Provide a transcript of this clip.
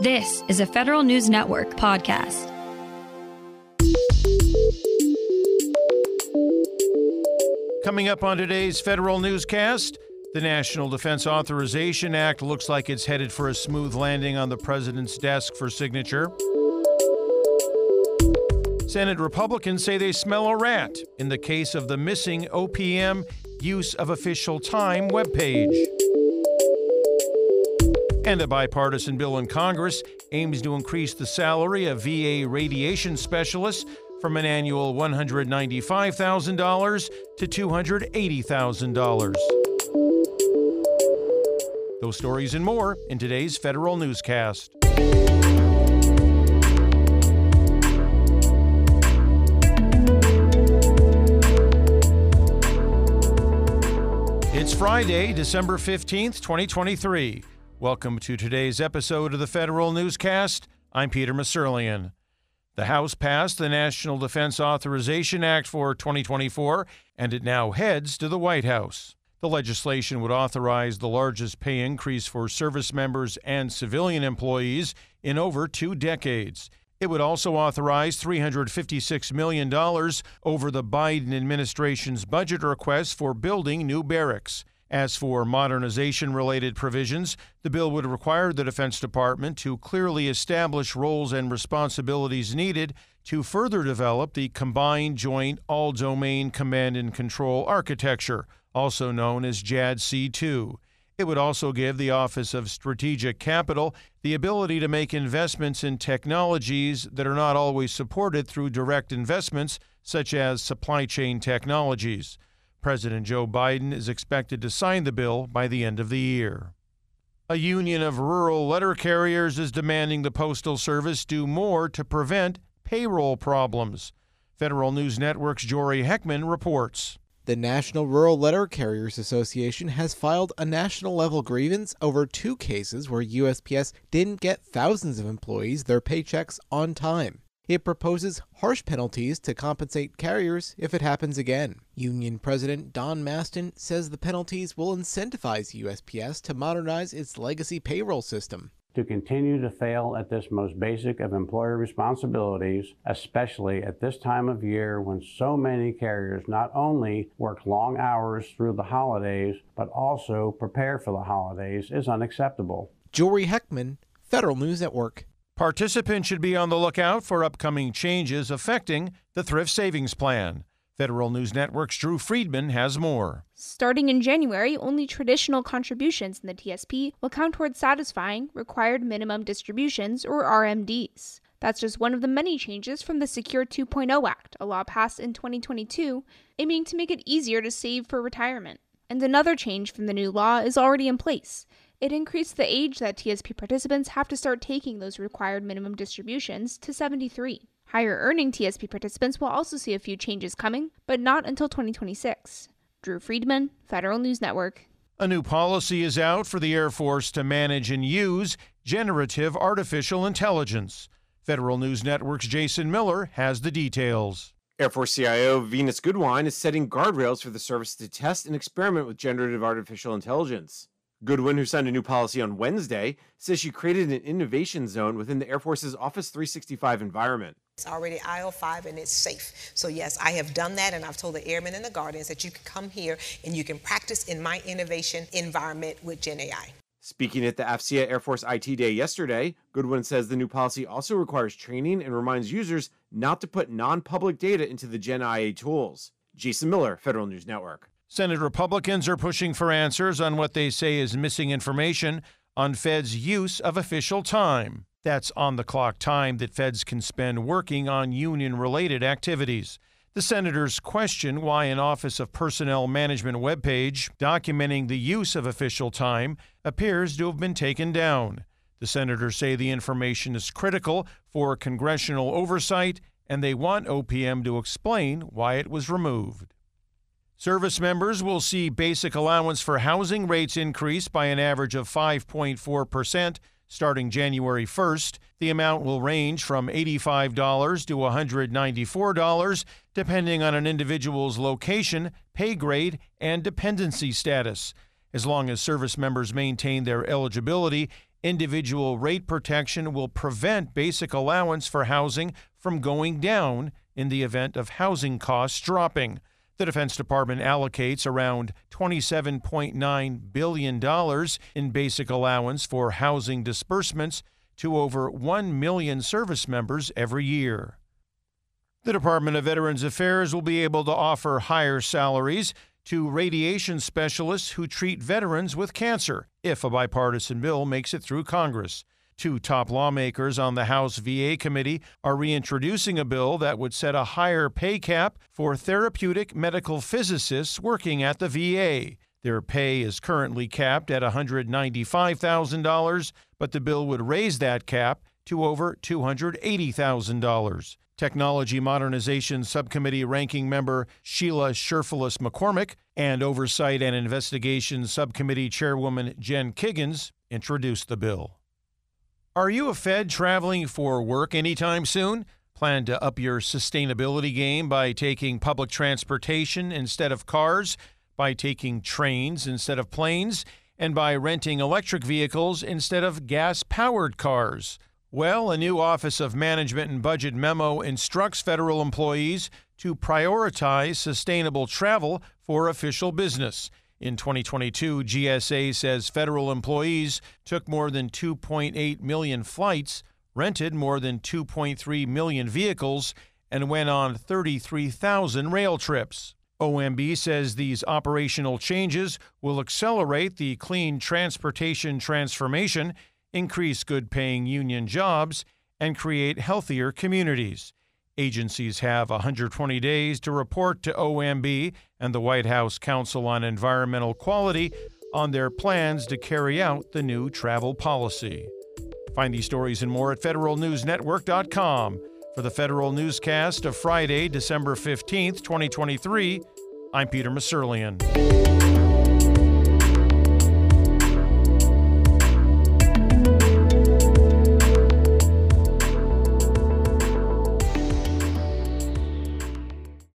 This is a Federal News Network podcast. Coming up on today's Federal Newscast, the National Defense Authorization Act looks like it's headed for a smooth landing on the president's desk for signature. Senate Republicans say they smell a rat in the case of the missing OPM use of official time webpage. And a bipartisan bill in Congress aims to increase the salary of VA radiation specialists from an annual $195,000 to $280,000. Those stories and more in today's Federal Newscast. It's Friday, December 15th, 2023. Welcome to today's episode of the Federal Newscast. I'm Peter Musurlian. The House passed the National Defense Authorization Act for 2024, and it now heads to the White House. The legislation would authorize the largest pay increase for service members and civilian employees in over two decades. It would also authorize $356 million over the Biden administration's budget request for building new barracks. As for modernization related provisions, the bill would require the Defense Department to clearly establish roles and responsibilities needed to further develop the Combined Joint All Domain Command and Control Architecture, also known as JADC 2. It would also give the Office of Strategic Capital the ability to make investments in technologies that are not always supported through direct investments, such as supply chain technologies. President Joe Biden is expected to sign the bill by the end of the year. A union of rural letter carriers is demanding the Postal Service do more to prevent payroll problems. Federal News Network's Jory Heckman reports. The National Rural Letter Carriers Association has filed a national level grievance over two cases where USPS didn't get thousands of employees their paychecks on time. It proposes harsh penalties to compensate carriers if it happens again. Union President Don Maston says the penalties will incentivize USPS to modernize its legacy payroll system. To continue to fail at this most basic of employer responsibilities, especially at this time of year when so many carriers not only work long hours through the holidays, but also prepare for the holidays, is unacceptable. Jory Heckman, Federal News Network. Participants should be on the lookout for upcoming changes affecting the Thrift Savings Plan. Federal News Network's Drew Friedman has more. Starting in January, only traditional contributions in the TSP will count towards satisfying required minimum distributions, or RMDs. That's just one of the many changes from the Secure 2.0 Act, a law passed in 2022, aiming to make it easier to save for retirement. And another change from the new law is already in place. It increased the age that TSP participants have to start taking those required minimum distributions to 73. Higher earning TSP participants will also see a few changes coming, but not until 2026. Drew Friedman, Federal News Network. A new policy is out for the Air Force to manage and use generative artificial intelligence. Federal News Network's Jason Miller has the details. Air Force CIO Venice Goodwine is setting guardrails for the service to test and experiment with generative artificial intelligence. Goodwine, who signed a new policy on Wednesday, says she created an innovation zone within the Air Force's Office 365 environment. It's already IL5 and it's safe. So, yes, I have done that, and I've told the airmen and the guardians that you can come here and you can practice in my innovation environment with Gen AI. Speaking at the AFCEA Air Force IT Day yesterday, Goodwine says the new policy also requires training and reminds users not to put non public data into the Gen AI tools. Jason Miller, Federal News Network. Senate Republicans are pushing for answers on what they say is missing information on Fed's use of official time. That's on the clock time that feds can spend working on union related activities. The senators question why an Office of Personnel Management webpage documenting the use of official time appears to have been taken down. The senators say the information is critical for congressional oversight and they want OPM to explain why it was removed. Service members will see basic allowance for housing rates increase by an average of 5.4% starting January 1st. The amount will range from $85 to $194, depending on an individual's location, pay grade, and dependency status. As long as service members maintain their eligibility, individual rate protection will prevent basic allowance for housing from going down in the event of housing costs dropping. The Defense Department allocates around $27.9 billion in basic allowance for housing disbursements to over 1 million service members every year. The Department of Veterans Affairs will be able to offer higher salaries to radiation specialists who treat veterans with cancer if a bipartisan bill makes it through Congress. Two top lawmakers on the House VA committee are reintroducing a bill that would set a higher pay cap for therapeutic medical physicists working at the VA. Their pay is currently capped at $195,000, but the bill would raise that cap to over $280,000. Technology Modernization Subcommittee ranking member Sheila Cherfilus-McCormick and Oversight and Investigation Subcommittee Chairwoman Jen Kiggans introduced the bill. Are you a Fed traveling for work anytime soon? Plan to up your sustainability game by taking public transportation instead of cars, by taking trains instead of planes, and by renting electric vehicles instead of gas powered cars. Well, a new Office of Management and Budget memo instructs federal employees to prioritize sustainable travel for official business. In 2022, GSA says federal employees took more than 2.8 million flights, rented more than 2.3 million vehicles, and went on 33,000 rail trips. OMB says these operational changes will accelerate the clean transportation transformation, increase good paying union jobs, and create healthier communities. Agencies have 120 days to report to OMB and the White House Council on Environmental Quality on their plans to carry out the new travel policy. Find these stories and more at federalnewsnetwork.com. For the Federal Newscast of Friday, December 15th, 2023, I'm Peter Musurlian.